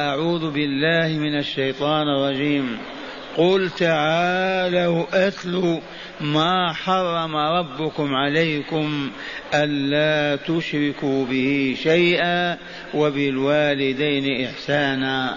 أعوذ بالله من الشيطان الرجيم. قل تعالوا أتلوا ما حرم ربكم عليكم ألا تشركوا به شيئا وبالوالدين إحسانا.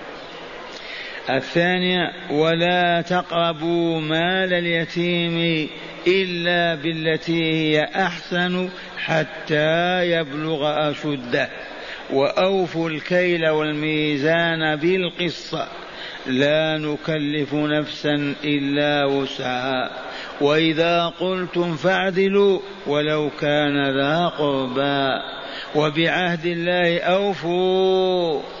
الثانية ولا تقربوا مال اليتيم إلا بالتي هي أحسن حتى يبلغ أشده. وأوفوا الكيل والميزان بالقسط. لا نكلف نفسا إلا وسعها. وإذا قلتم فاعدلوا ولو كان ذا قربى. وبعهد الله أوفوا.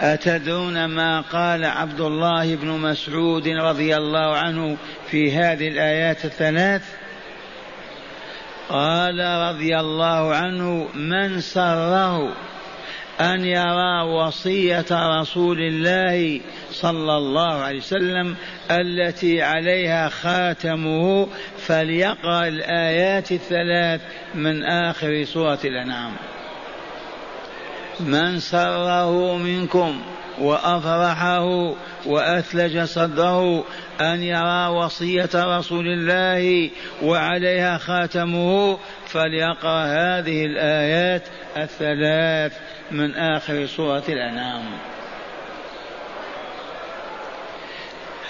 أتدرون ما قال عبد الله بن مسعود رضي الله عنه في هذه الآيات الثلاث؟ قال رضي الله عنه من سره أن يرى وصية رسول الله صلى الله عليه وسلم التي عليها خاتمه فليقرأ الآيات الثلاث من آخر سورة الأنعام. من سره منكم وأفرحه وأثلج صدره أن يرى وصية رسول الله وعليها خاتمه فليقرأ هذه الآيات الثلاث من آخر سورة الأنعام.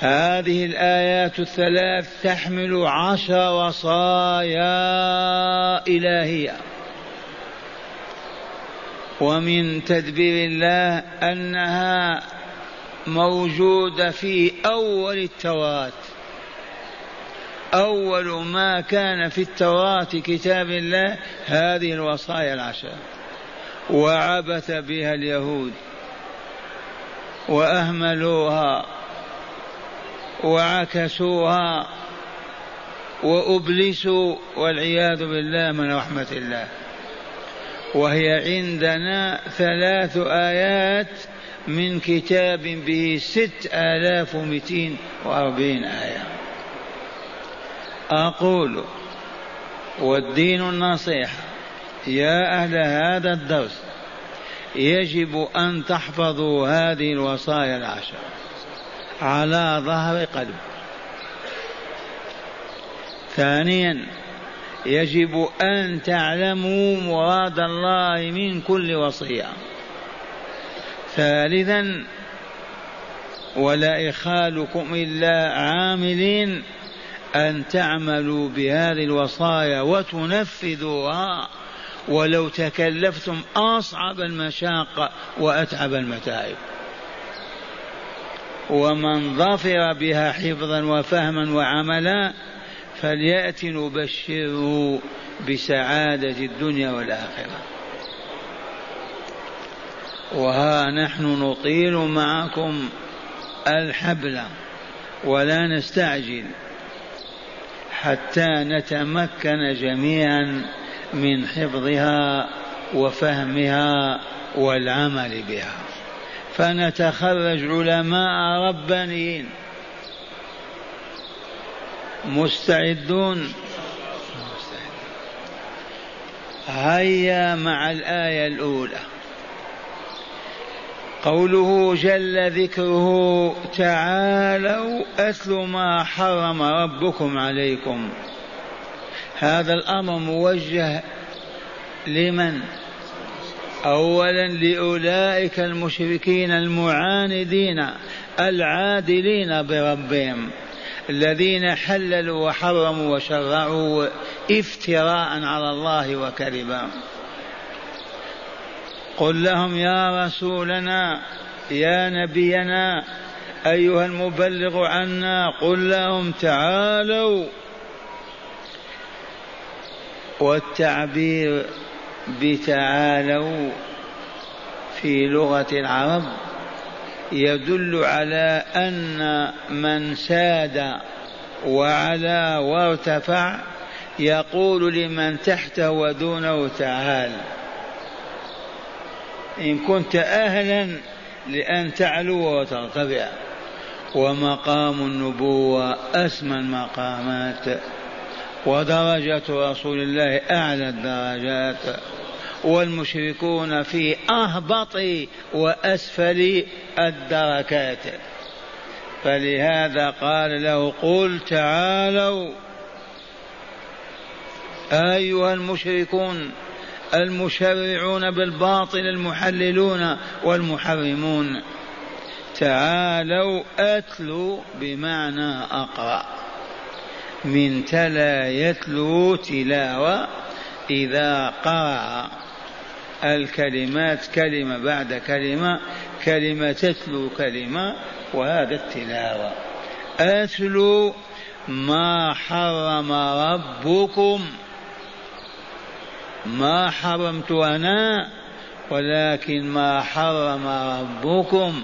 هذه الآيات الثلاث تحمل عشر وصايا إلهية. ومن تدبير الله أنها موجودة في أول التوراة. أول ما كان في التوراة كتاب الله هذه الوصايا العشر. وعبث بها اليهود. وأهملوها. وعكسوها. وأبلسوا والعياذ بالله من رحمة الله. وهي عندنا ثلاث آيات من كتاب به ست آلاف ومئتين وأربعين آية. أقول والدين النصيحة. يا أهل هذا الدرس يجب أن تحفظوا هذه الوصايا العشر على ظهر قلب ثانيا يجب أن تعلموا مراد الله من كل وصية. ثالثا ولا إخالكم إلا عاملين أن تعملوا بهذه الوصايا وتنفذوها ولو تكلفتم أصعب المشاق وأتعب المتاعب. ومن ظفر بها حفظا وفهما وعملا فليأت نبشره بسعادة الدنيا والآخرة. وها نحن نطيل معكم الحبل ولا نستعجل حتى نتمكن جميعا من حفظها وفهمها والعمل بها. فنتخرج علماء ربانيين. مستعدون. هيا مع الآية الأولى. قوله جل ذكره تعالوا أتل ما حرم ربكم عليكم. هذا الأمر موجه لمن؟ أولا لأولئك المشركين المعاندين العادلين بربهم. الذين حللوا وحرموا وشرعوا افتراء على الله وكذبا. قل لهم يا رسولنا يا نبينا أيها المبلغ عنا قل لهم تعالوا. والتعبير بتعالوا في لغة العرب يدل على أن من ساد وعلى وارتفع يقول لمن تحته ودونه تعال. إن كنت أهلا لأن تعلو وترتفع. ومقام النبوة أسمى المقامات. ودرجة رسول الله أعلى الدرجات. والمشركون في أهبط وأسفل الدركات. فلهذا قال له قل تعالوا. أيها المشركون المشرعون بالباطل المحللون والمحرمون تعالوا أتلوا بمعنى أقرأ. من تلا يتلو تلاوة إذا قرأ. الكلمات كلمة بعد كلمة كلمة تتلو كلمة وهذا التلاوة. أتلو ما حرم ربكم. ما حرمت أنا ولكن ما حرم ربكم.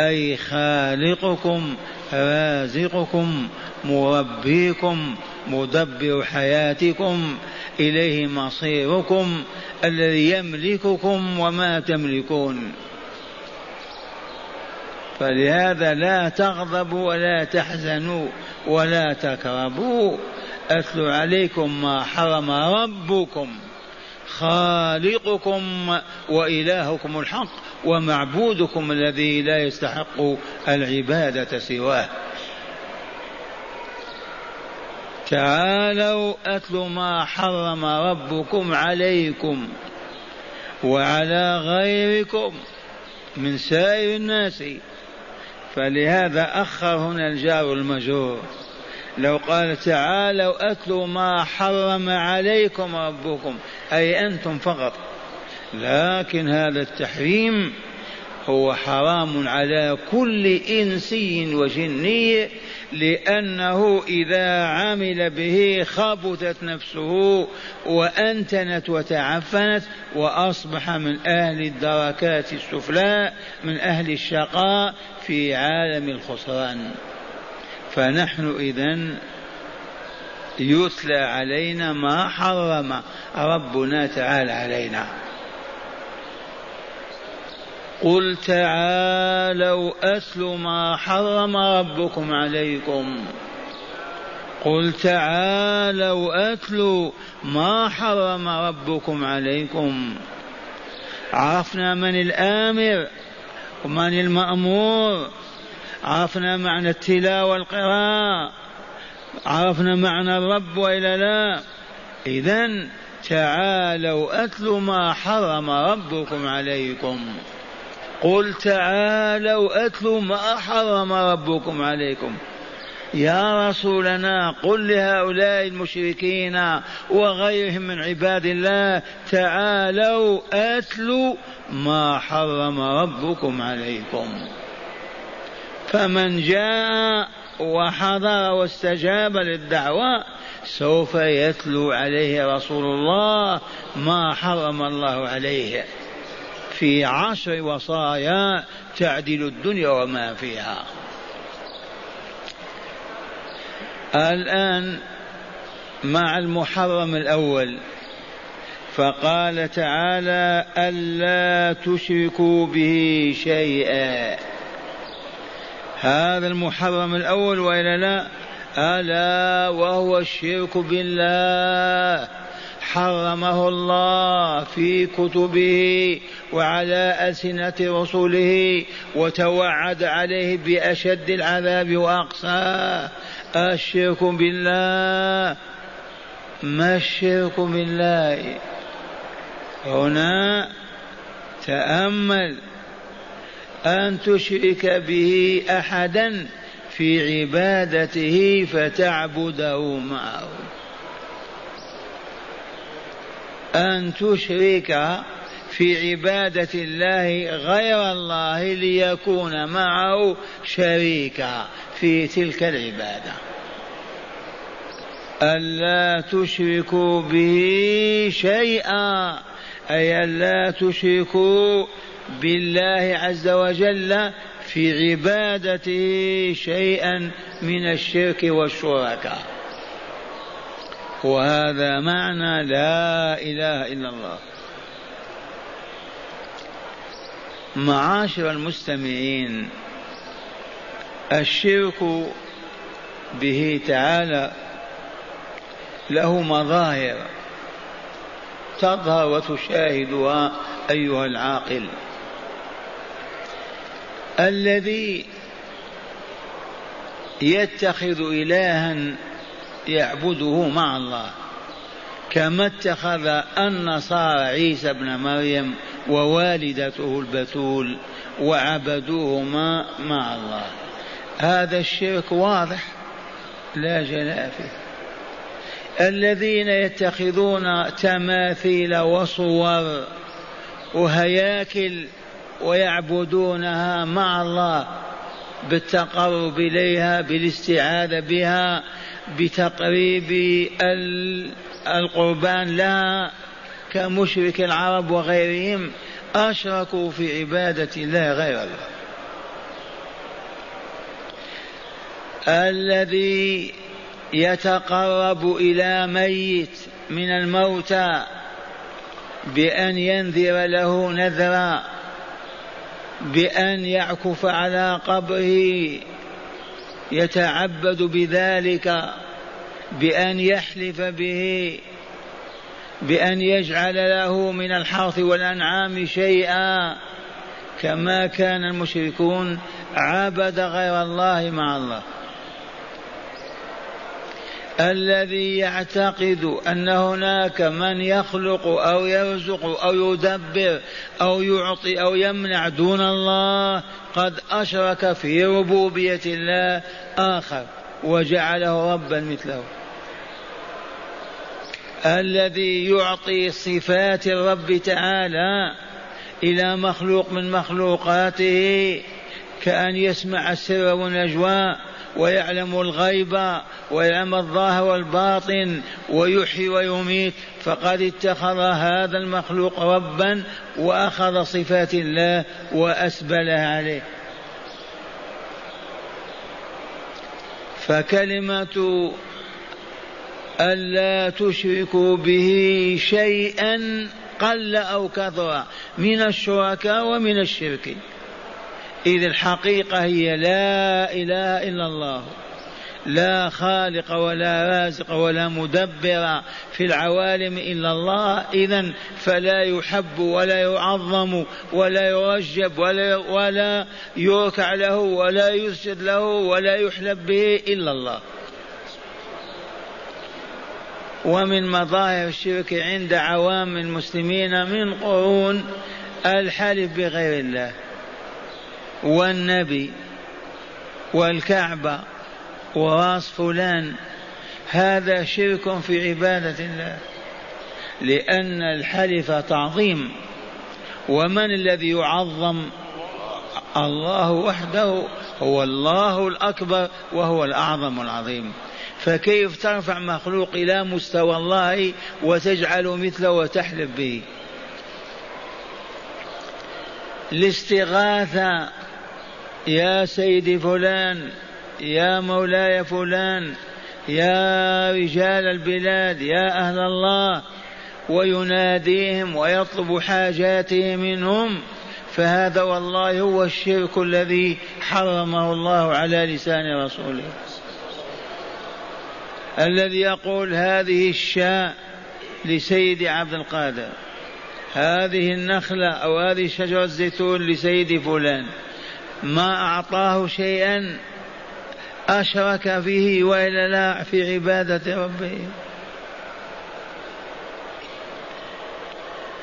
أي خالقكم رازقكم مربيكم مدبر حياتكم إليه مصيركم الذي يملككم وما تملكون. فلهذا لا تغضبوا ولا تحزنوا ولا تكربوا. أتلو عليكم ما حرم ربكم خالقكم وإلهكم الحق. ومعبودكم الذي لا يستحق العبادة سواه. تعالوا أتلوا ما حرم ربكم عليكم وعلى غيركم من سائر الناس. فلهذا أخر هنا الجار المجرور. لو قال تعالوا أتلوا ما حرم عليكم ربكم أي أنتم فقط. لكن هذا التحريم هو حرام على كل إنسي وجني لأنه إذا عمل به خبثت نفسه وأنتنت وتعفنت وأصبح من أهل الدركات السفلى من أهل الشقاء في عالم الخسران. فنحن إذا يتلى علينا ما حرم ربنا تعالى علينا. قل تعالوا أتل ما حرم ربكم عليكم. قل تعالوا أتلوا ما حرم ربكم عليكم. عرفنا من الآمر ومن المأمور. عرفنا معنى التلاوة والقراءة. عرفنا معنى الرب وإلا لا. إذا تعالوا أتلوا ما حرم ربكم عليكم. قل تعالوا اتلوا ما حرم ربكم عليكم. يا رسولنا قل لهؤلاء المشركين وغيرهم من عباد الله تعالوا اتلوا ما حرم ربكم عليكم. فمن جاء وحضر واستجاب للدعوة سوف يتلو عليه رسول الله ما حرم الله عليه. في عشر وصايا تعدل الدنيا وما فيها. الآن مع المحرم الأول فقال تعالى ألا تشركوا به شيئا. هذا المحرم الأول وإلا لا؟ ألا وهو الشرك بالله. حرمه الله في كتبه وعلى ألسنة رسله وتوعد عليه بأشد العذاب وأقصاه الشرك بالله ما الشرك بالله؟ هنا تأمل أن تشرك به أحدا في عبادته فتعبده معه. أن تشرك في عبادة الله غير الله ليكون معه شريكا في تلك العبادة. ألا تشركوا به شيئا أي ألا تشركوا بالله عز وجل في عبادته شيئا من الشرك والشركاء. وهذا معنى لا إله إلا الله. معاشر المستمعين الشرك به تعالى له مظاهر تظهر وتشاهدها أيها العاقل. الذي يتخذ الها يعبده مع الله. كما اتخذ النصارى عيسى ابن مريم ووالدته البتول وعبدوهما مع الله. هذا الشرك واضح لا جلاء فيه. الذين يتخذون تماثيل وصور وهياكل ويعبدونها مع الله بالتقرب إليها بالاستعاذة بها بتقريب القربان لها كمشرك العرب وغيرهم أشركوا في عبادة الله غير الله. الذي يتقرب إلى ميت من الموتى بأن ينذر له نذرا بأن يعكف على قبره يتعبد بذلك بأن يحلف به بأن يجعل له من الحرث والأنعام شيئا. كما كان المشركون عبد غير الله مع الله. الذي يعتقد أن هناك من يخلق أو يرزق أو يدبر أو يعطي أو يمنع دون الله قد أشرك في ربوبية الله آخر وجعله ربا مثله. الذي يعطي صفات الرب تعالى إلى مخلوق من مخلوقاته كأن يسمع السر والنجوى ويعلم الغيب ويعلم الظاهر والباطن ويحيي ويميت. فقد اتخذ هذا المخلوق ربا وأخذ صفات الله وأسبلها عليه. فكلمة ألا تشركوا به شيئا قل أو كثر من الشركاء ومن الشرك. إذ الحقيقة هي لا إله إلا الله. لا خالق ولا رازق ولا مدبر في العوالم إلا الله. اذا فلا يحب ولا يعظم ولا يرجب ولا ولا يركع له ولا يسجد له ولا يحلب به إلا الله. ومن مظاهر الشرك عند عوام المسلمين من قرون الحلف بغير الله. والنبي والكعبة وراس فلان هذا شرك في عبادة الله لأن الحلف تعظيم. ومن الذي يعظم؟ الله وحده هو الله الأكبر وهو الأعظم العظيم. فكيف ترفع مخلوق إلى مستوى الله وتجعل مثله وتحلف به؟ الاستغاثة يا سيدي فلان يا مولاي فلان يا رجال البلاد يا أهل الله ويناديهم ويطلب حاجاته منهم فهذا والله هو الشرك الذي حرمه الله على لسان رسوله. الذي يقول هذه الشاء لسيد عبد القادر هذه النخلة أو هذه شجرة الزيتون لسيد فلان. ما أعطاه شيئا أشرك به وإلا لا في عبادة ربه.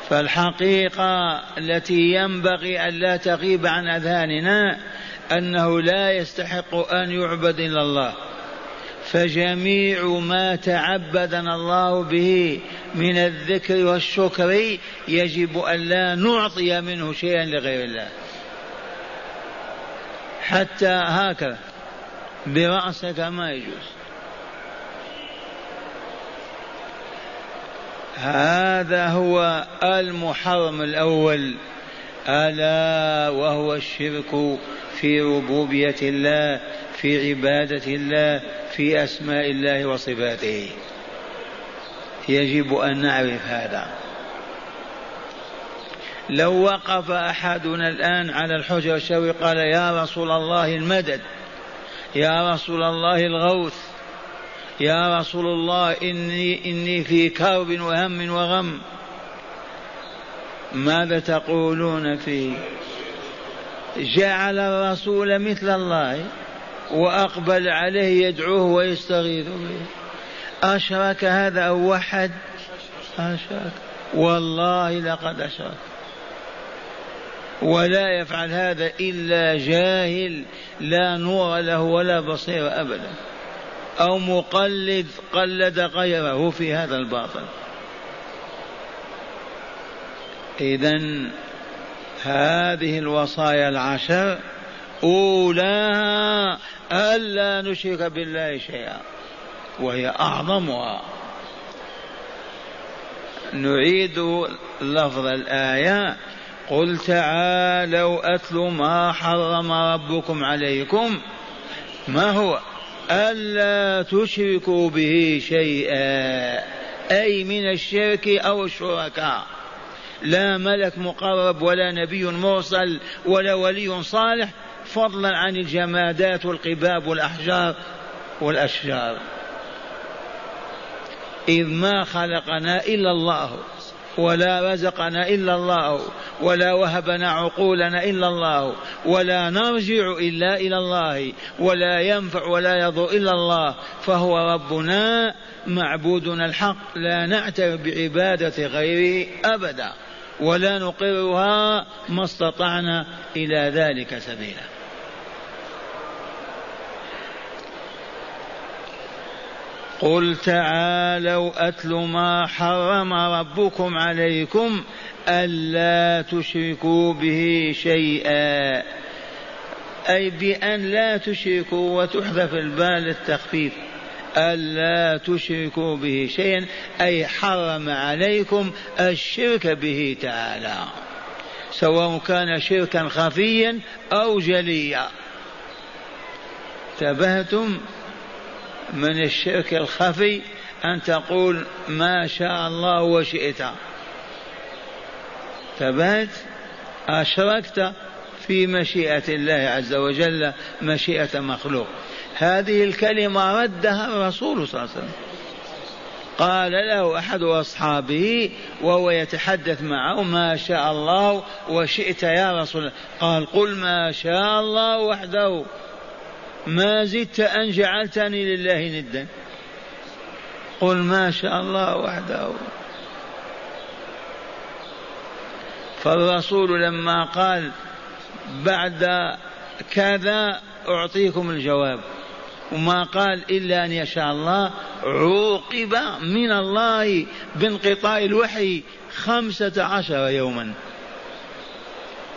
فالحقيقة التي ينبغي أن لا تغيب عن أذهاننا أنه لا يستحق أن يعبد إلا الله. فجميع ما تعبدنا الله به من الذكر والشكر يجب أن لا نعطي منه شيئا لغير الله. حتى هكذا. برأسك ما يجوز. هذا هو المحرم الأول. ألا وهو الشرك في ربوبية الله في عبادة الله في أسماء الله وصفاته. يجب أن نعرف هذا. لو وقف أحدنا الآن على الحجر الشوي قال يا رسول الله المدد يا رسول الله الغوث يا رسول الله إني إني في كرب وهم وغم. ماذا تقولون فيه جعل الرسول مثل الله وأقبل عليه يدعوه ويستغيث به؟ أشرك هذا أو وحد أشرك. والله لقد أشرك. ولا يفعل هذا إلا جاهل لا نور له ولا بصير أبدا. أو مقلد قلد غيره في هذا الباطل. إذا هذه الوصايا العشر أولاها ألا نشرك بالله شيئا وهي أعظمها. نعيد لفظ الآية قل تعالوا أتل ما حرم ربكم عليكم ما هو؟ ألا تشركوا به شيئا أي من الشرك أو الشركاء لا ملك مقرب ولا نبي مرسل ولا ولي صالح فضلا عن الجمادات والقباب والأحجار والأشجار إذ ما خلقنا إلا الله ولا رزقنا إلا الله ولا وهبنا عقولنا إلا الله ولا نرجع إلا إلى الله ولا ينفع ولا يضر إلا الله فهو ربنا معبودنا الحق لا نعترف بعبادة غيره أبدا ولا نقرها ما استطعنا إلى ذلك سبيلا. قل تعالوا أتل ما حرم ربكم عليكم ألا تشركوا به شيئا. أي بأن لا تشركوا وتحذف البال للتخفيف. ألا تشركوا به شيئا. أي حرم عليكم الشرك به تعالى. سواء كان شركا خفيا أو جليا. انتبهتم؟ من الشرك الخفي أن تقول ما شاء الله وشئت. ثبت أشركت في مشيئة الله عز وجل مشيئة مخلوق. هذه الكلمة ردها الرسول صلى الله عليه وسلم. قال له أحد أصحابه وهو يتحدث معه ما شاء الله وشئت يا رسول الله. قال قل ما شاء الله وحده. ما زدت أن جعلتني لله ندا. قل ما شاء الله وحده. فالرسول لما قال بعد كذا أعطيكم الجواب. وما قال إلا أن يشاء الله. عوقب من الله بانقطاع الوحي خمسة عشر يوما.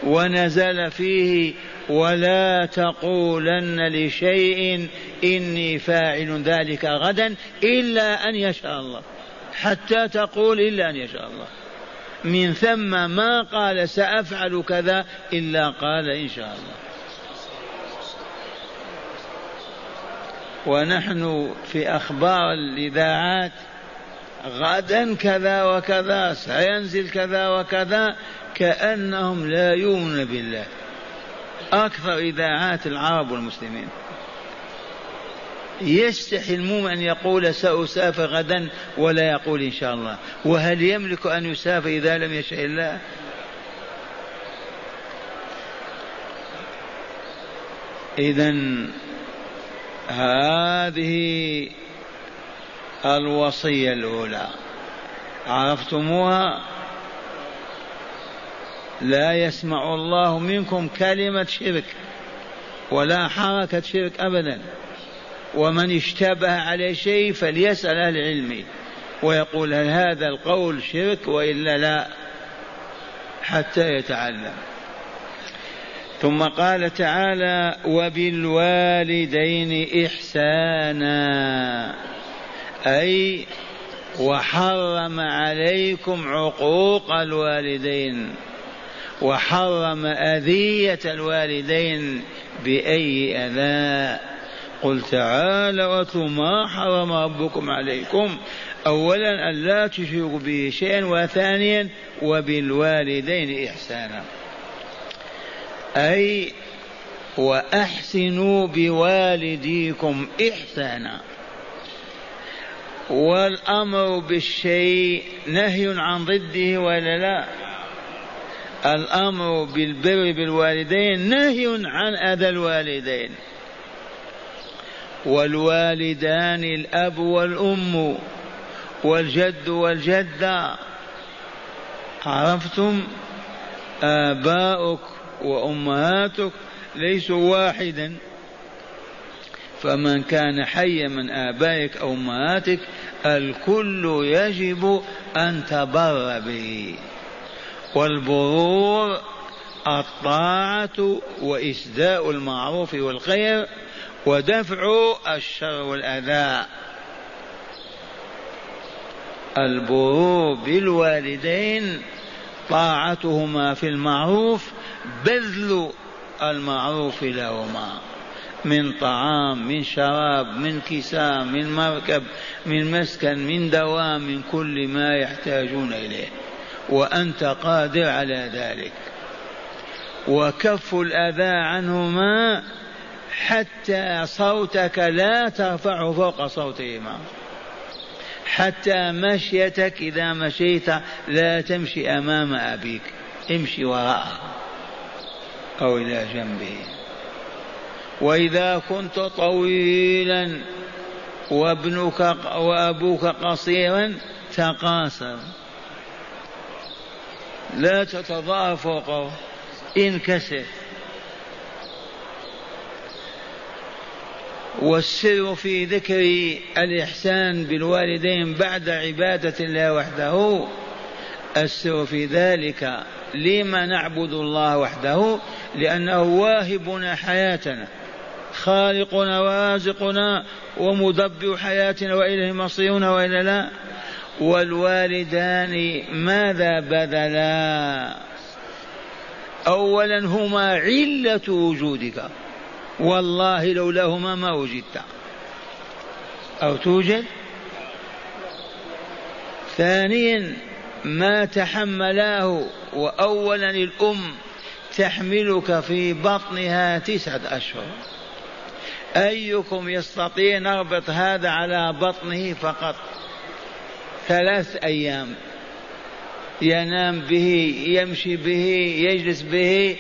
ونزل فيه ولا تقولن لشيء إني فاعل ذلك غدا إلا أن يشاء الله. حتى تقول إلا أن يشاء الله. من ثم ما قال سأفعل كذا إلا قال إن شاء الله. ونحن في أخبار الإذاعات غدا كذا وكذا سينزل كذا وكذا كأنهم لا يؤمنون بالله. أكثر إذاعات العرب والمسلمين. يستحي المؤمن أن يقول سأسافر غدا ولا يقول إن شاء الله. وهل يملك أن يسافر إذا لم يشاء الله؟ إذا هذه الوصية الأولى. عرفتموها؟ لا يسمع الله منكم كلمة شرك ولا حركة شرك أبدا. ومن اشتبه على شيء فليسأل أهل العلم ويقول هل هذا القول شرك وإلا لا حتى يتعلم. ثم قال تعالى وبالوالدين إحسانا أي وحرم عليكم عقوق الوالدين. وحرم أذية الوالدين بأي أذى. قل تعالى واتلوا ما حرم ربكم عليكم. أولا أن لا تشركوا به شيئا وثانيا وبالوالدين إحسانا. أي وأحسنوا بوالديكم إحسانا. والأمر بالشيء نهي عن ضده ولا لا؟ الأمر بالبر بالوالدين نهي عن أذى الوالدين. والوالدان الأب والأم والجد والجدة. عرفتم؟ آباؤك وأمهاتك ليسوا واحدا. فمن كان حيا من آبائك أو أمهاتك الكل يجب أن تبر به. والبرور الطاعة وإسداء المعروف والخير ودفع الشر والأذى. البرور بالوالدين طاعتهما في المعروف بذل المعروف لهما. من طعام من شراب من كساء من مركب من مسكن من دواء من كل ما يحتاجون إليه. وأنت قادر على ذلك. وكف الأذى عنهما حتى صوتك لا ترفعه فوق صوتهما. حتى مشيتك إذا مشيت لا تمشي أمام أبيك. امشي وراءه أو إلى جنبه. وإذا كنت طويلا وابنك وأبوك قصيرا تقاصر. لا تتضاء فوقه انكسر والسر في ذكر الإحسان بالوالدين بعد عبادة الله وحده. السر في ذلك لما نعبد الله وحده لأنه واهبنا حياتنا خالقنا ورازقنا ومدبر حياتنا وإليه مصيرنا وإلا لا. والوالدان ماذا بذلا؟ أولا هما علة وجودك. والله لولاهما ما وجدت. أو توجد؟ ثانيا ما تحملاه وأولا الأم تحملك في بطنها تسعة أشهر. أيكم يستطيع نربط هذا على بطنه فقط؟ ثلاث أيام. ينام به يمشي به يجلس به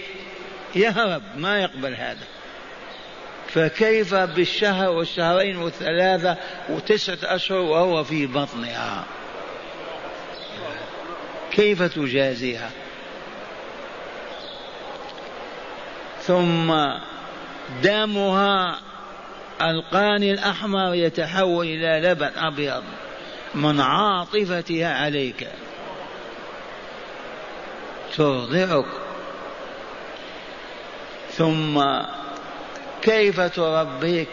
يهرب ما يقبل هذا. فكيف بالشهر والشهرين والثلاثة وتسعة أشهر وهو في بطنها؟ كيف تجازيها؟ ثم دمها القاني الأحمر يتحول إلى لبن أبيض. من عاطفتها عليك. ترضعك. ثم كيف تربيك؟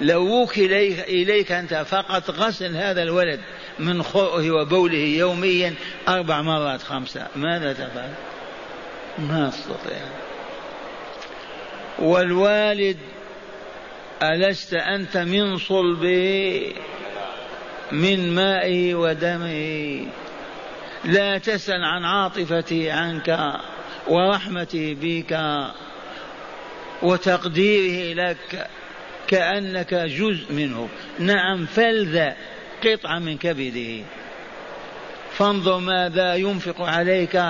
لو وكل إليك أنت فقط غسل هذا الولد من خؤه وبوله يوميا أربع مرات خمسة. ماذا تفعل؟ ما تستطيع والوالد ألست أنت من صلبه؟ من مائه ودمه. لا تسأل عن عاطفته عنك ورحمته بك وتقديره لك كأنك جزء منه. نعم فلذ قطعة من كبده. فانظر ماذا ينفق عليك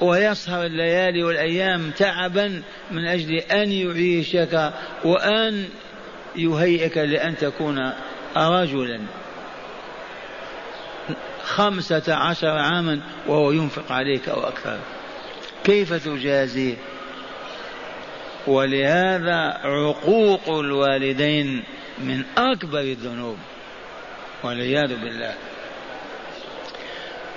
ويسهر الليالي والأيام تعبا من أجل أن يعيشك وأن يهيئك لأن تكون رجلا. خمسة عشر عاما وهو ينفق عليك أو أكثر. كيف تجازيه ولهذا عقوق الوالدين من أكبر الذنوب. والعياذ بالله.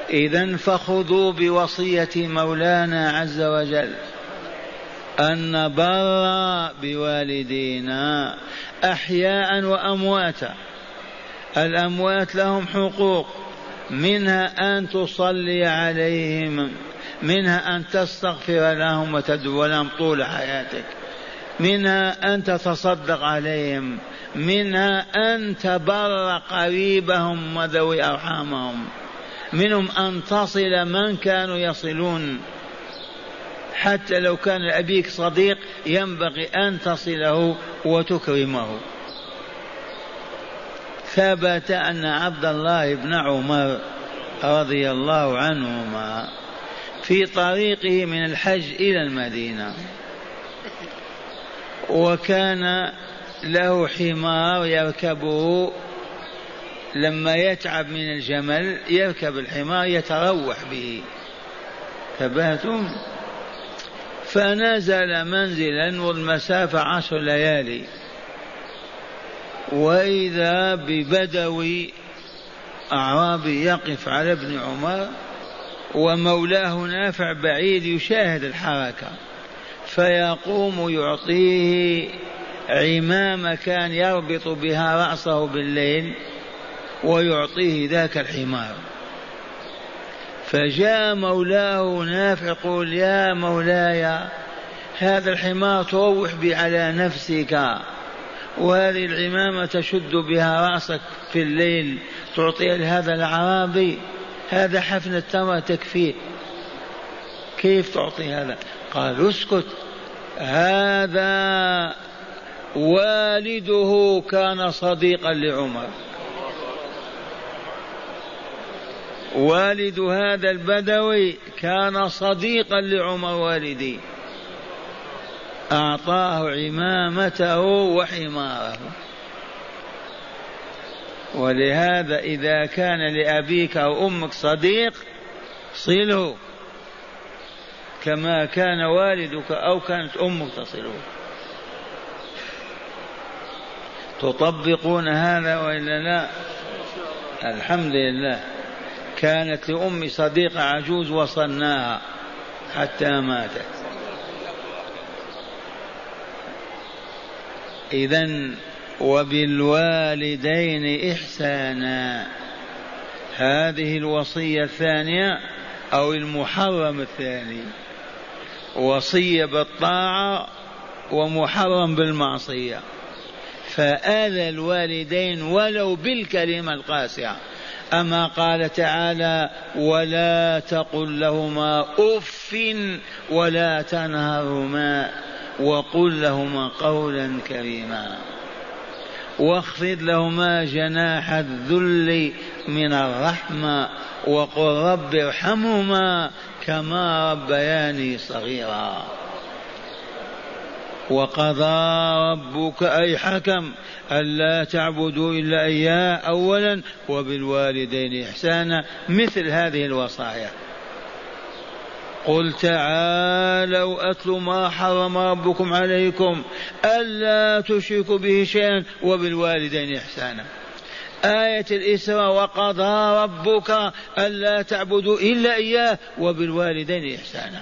إذا فخذوا بوصية مولانا عز وجل أن نبر بوالدينا أحياء وأمواتا. الأموات لهم حقوق. منها أن تصلي عليهم منها أن تستغفر لهم وتدعو لهم طول حياتك منها أن تتصدق عليهم منها أن تبر قريبهم وذوي أرحامهم منهم أن تصل من كانوا يصلون. حتى لو كان لأبيك صديق ينبغي أن تصله وتكرمه. ثبت أن عبد الله بن عمر رضي الله عنهما في طريقه من الحج إلى المدينة. وكان له حمار يركبه. لما يتعب من الجمل يركب الحمار يتروح به. ثباتم فنزل منزلا والمسافة عشر ليالي. وإذا ببدوي أعرابي يقف على ابن عمر ومولاه نافع بعيد يشاهد الحركة فيقوم يعطيه عمامة كان يربط بها رأسه بالليل ويعطيه ذاك الحمار. فجاء مولاه نافع يقول يا مولاي هذا الحمار تروح بي على نفسك. وهذه العمامة تشد بها رأسك في الليل تعطيها لهذا الأعرابي هذا حفن التمر تكفيه كيف تعطي هذا؟ قال اسكت. هذا والده كان صديقا لعمر. والد هذا البدوي كان صديقا لعمر والدي أعطاه عمامته وحماره. ولهذا إذا كان لأبيك أو أمك صديق صله. كما كان والدك أو كانت أمك تصله. تطبقون هذا وإلا لا؟ الحمد لله. كانت لأمي صديقة عجوز وصلناها حتى ماتت. إذا وبالوالدين إحسانا. هذه الوصية الثانية أو المحرم الثاني. وصية بالطاعة ومحرم بالمعصية. فآذى الوالدين ولو بالكلمة القاسية. أما قال تعالى ولا تقل لهما أف ولا تنهرهما. وقل لهما قولا كريما. واخفض لهما جناح الذل من الرحمة وقل رب ارحمهما كما ربياني صغيرا. وقضى ربك أي حكم ألا تعبدوا إلا إياه أولا وبالوالدين إحسانا. مثل هذه الوصايا. قل تعالوا أتل ما حرم ربكم عليكم ألا تشركوا به شيئا وبالوالدين إحسانا. آية الإسراء وقضى ربك ألا تعبدوا إلا إياه وبالوالدين إحسانا.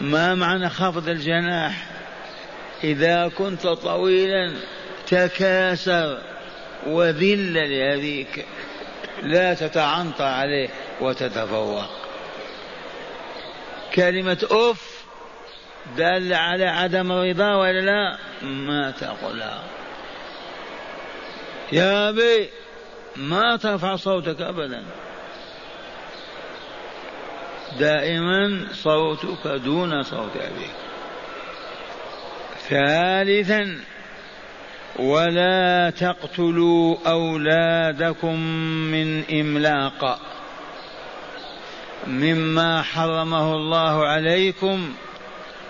ما معنى خفض الجناح؟ إذا كنت طويلا تكاسر وذل لأبيك. لا تتعنطى عليه وتتفوق. كلمة أف دالة على عدم الرضا ولا لا؟ ما تقولها يا أبي ما ترفع صوتك أبدا. دائما صوتك دون صوت أبيك. ثالثا ولا تقتلوا أولادكم من إملاق. مما حرمه الله عليكم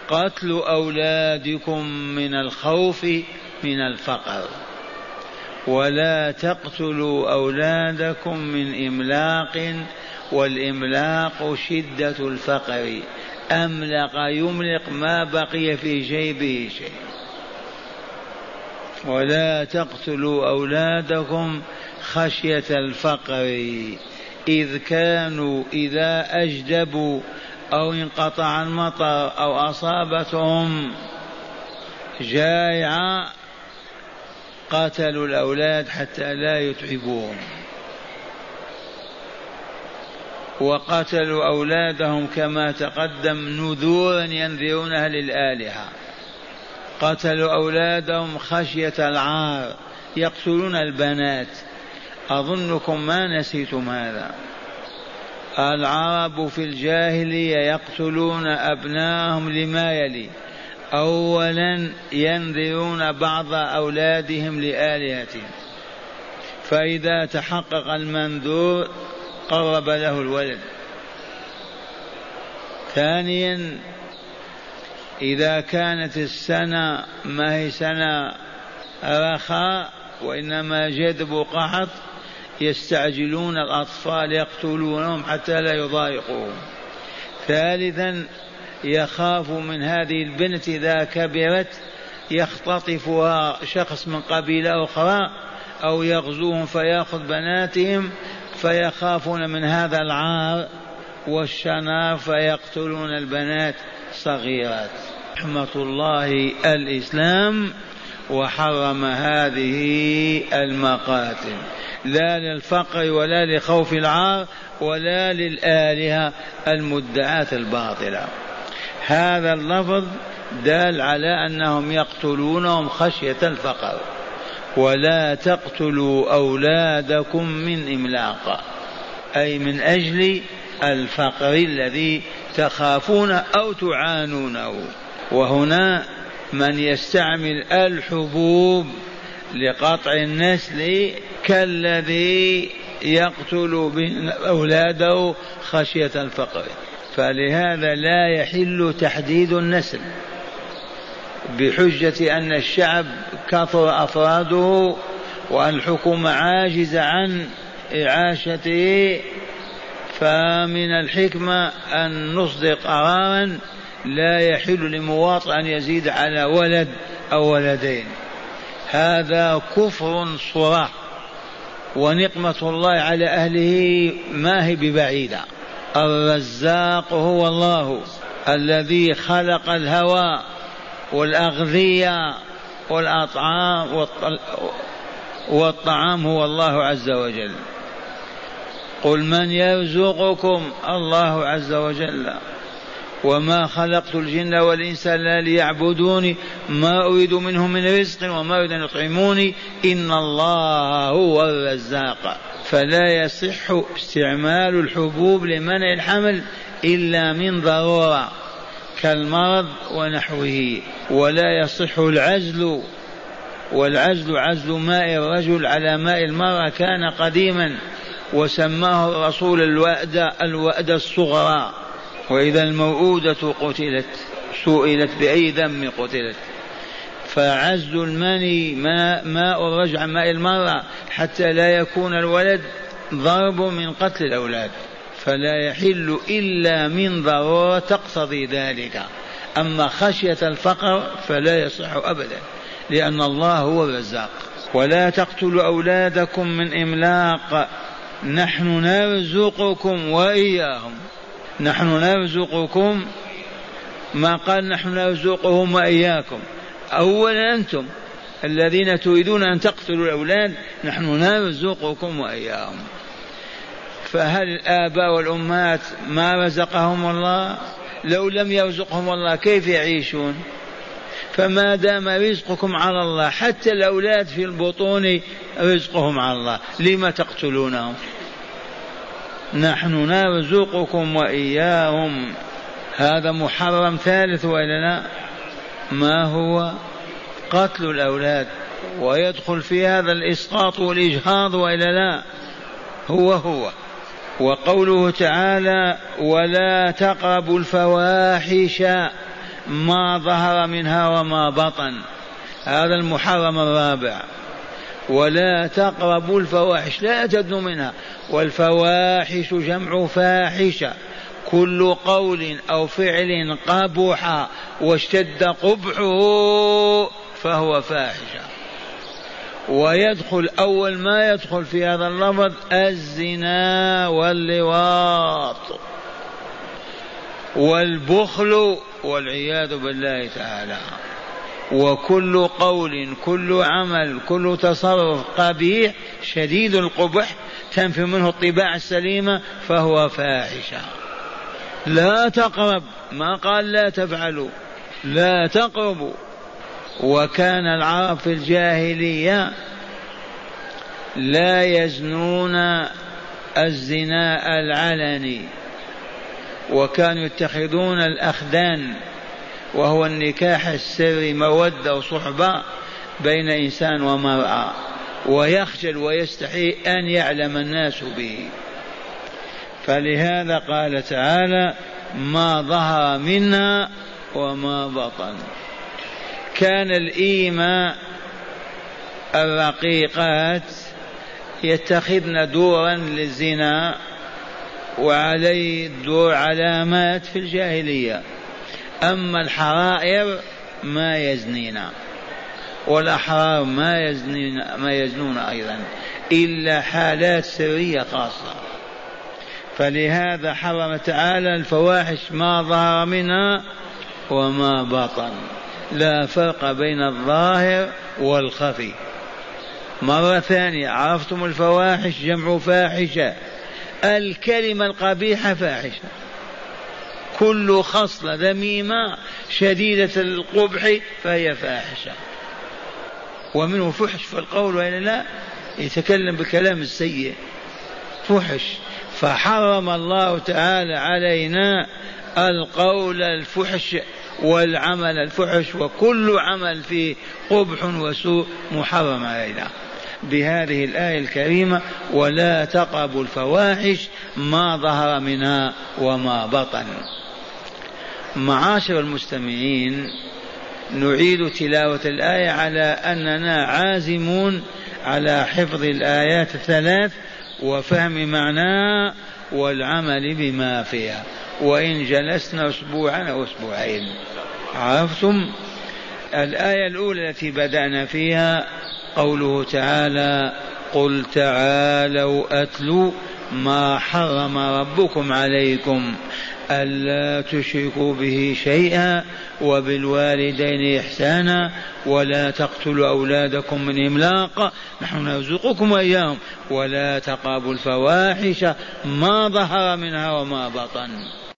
قتل أولادكم من الخوف من الفقر. ولا تقتلوا أولادكم من إملاق. والإملاق شدة الفقر. أملق يملق ما بقي في جيبه شيء. ولا تقتلوا أولادكم خشية الفقر. إذ كانوا إذا أجدبوا أو انقطع المطر أو أصابتهم جائعة قاتلوا الأولاد حتى لا يتعبوهم وقتلوا أولادهم كما تقدم نذورا ينذرونها للآلهة. قتلوا أولادهم خشية العار يقتلون البنات. أظنكم ما نسيتم هذا. العرب في الجاهلية يقتلون أبناءهم لما يلي. أولا ينذرون بعض أولادهم لآلهتهم. فإذا تحقق المنذور قرب له الولد. ثانيا إذا كانت السنة ما هي سنة رخاء وإنما جذب قحط يستعجلون الأطفال يقتلونهم حتى لا يضايقوهم. ثالثا يخاف من هذه البنت إذا كبرت يختطفها شخص من قبيلة أخرى أو يغزوهم فيأخذ بناتهم فيخافون من هذا العار والشنار فيقتلون البنات صغيرات. رحمة الله الإسلام وحرم هذه المقاتل. لا للفقر ولا لخوف العار ولا للآلهة المدعاة الباطلة. هذا اللفظ دال على أنهم يقتلونهم خشية الفقر. ولا تقتلوا أولادكم من إملاق أي من أجل الفقر الذي تخافون أو تعانونه. وهنا من يستعمل الحبوب لقطع النسل كالذي يقتل أولاده خشية الفقر. فلهذا لا يحل تحديد النسل. بحجة أن الشعب كثر أفراده والحكومة عاجزة عن إعاشته فمن الحكمة أن نصدر قرارا لا يحل لمواطن أن يزيد على ولد أو ولدين. هذا كفر صراح ونقمة الله على أهله ما هي ببعيدة. الرزاق هو الله الذي خلق الهوى والأغذية والأطعام والطعام هو الله عز وجل. قل من يرزقكم الله عز وجل. وما خلقت الجن والإنس إلا ليعبدوني. ما أريد منهم من رزق وما أريد أن يطعموني. إن الله هو الرزاق. فلا يصح استعمال الحبوب لمنع الحمل إلا من ضرورة. كالمرض ونحوه ولا يصح العزل. والعزل عزل ماء الرجل على ماء المرأة كان قديما وسماه الرسول الوأد الوأد الصغرى. وإذا الموءودة قتلت سئلت بأي ذنب قتلت. فعزل المني ماء, ماء الرجع ماء المرأة حتى لا يكون الولد ضرب من قتل الأولاد. فلا يحل إلا من ضرورة تقتضي ذلك. أما خشية الفقر فلا يصح أبدا لأن الله هو الرزاق. ولا تقتلوا أولادكم من إملاق نحن نرزقكم وإياهم. نحن نرزقكم ما قال نحن نرزقهم وإياكم. أولا أنتم الذين تريدون أن تقتلوا الأولاد نحن نرزقكم وإياهم. فهل الآباء والأمهات ما رزقهم الله؟ لو لم يرزقهم الله كيف يعيشون؟ فما دام رزقكم على الله حتى الأولاد في البطون رزقهم على الله. لم تقتلونهم؟ نحن نرزقكم وإياهم. هذا محرم ثالث وإلا لا؟ ما هو؟ قتل الأولاد. ويدخل في هذا الإسقاط والإجهاض وإلا لا؟ هو هو. وقوله تعالى ولا تقربوا الفواحش ما ظهر منها وما بطن هذا المحرم الرابع. ولا تقربوا الفواحش لا تدنوا منها. والفواحش جمع فاحشة. كل قول أو فعل قبح واشتد قبحه فهو فاحشة. ويدخل أول ما يدخل في هذا اللفظ الزنا واللواط والبخل والعياذ بالله تعالى. وكل قول كل عمل كل تصرف قبيح شديد القبح تنفي منه الطباع السليمة فهو فاحشة. لا تقرب. ما قال لا تفعلوا. لا تقربوا. وكان العرب في الجاهلية لا يزنون الزنا العلني وكانوا يتخذون الأخدان وهو النكاح السري مودة وصحبة بين إنسان ومرأة ويخجل ويستحي أن يعلم الناس به. فلهذا قال تعالى ما ظهر منا وما بطن. كان الإيماء الرقيقات يتخذن دورا للزنا وعليه دور علامات في الجاهلية. أما الحرائر ما يزنين والأحرار ما يزنين ما يزنون أيضا إلا حالات سرية خاصة. فلهذا حرم تعالى الفواحش ما ظهر منها وما بطن. لا فرق بين الظاهر والخفي. مرة ثانية عرفتم الفواحش؟ جمع فاحشة. الكلمة القبيحة فاحشة. كل خصلة ذميمة شديدة القبح فهي فاحشة. ومنه فحش في القول وإلا لا يتكلم بكلام السيء. فحش. فحرم الله تعالى علينا القول الفحش. والعمل الفحش وكل عمل فيه قبح وسوء محرم علينا. بهذه الآية الكريمة ولا تقربوا الفواحش ما ظهر منها وما بطن. معاشر المستمعين نعيد تلاوة الآية على أننا عازمون على حفظ الآيات الثلاث وفهم معناها والعمل بما فيها. وإن جلسنا أسبوعا أو أسبوعين. عرفتم؟ الآية الأولى التي بدأنا فيها قوله تعالى قل تعالوا أتلوا ما حرم ربكم عليكم ألا تشركوا به شيئا وبالوالدين إحسانا ولا تقتلوا أولادكم من إملاق نحن نرزقكم وإياهم ولا تقابوا الفواحش ما ظهر منها وما بطن.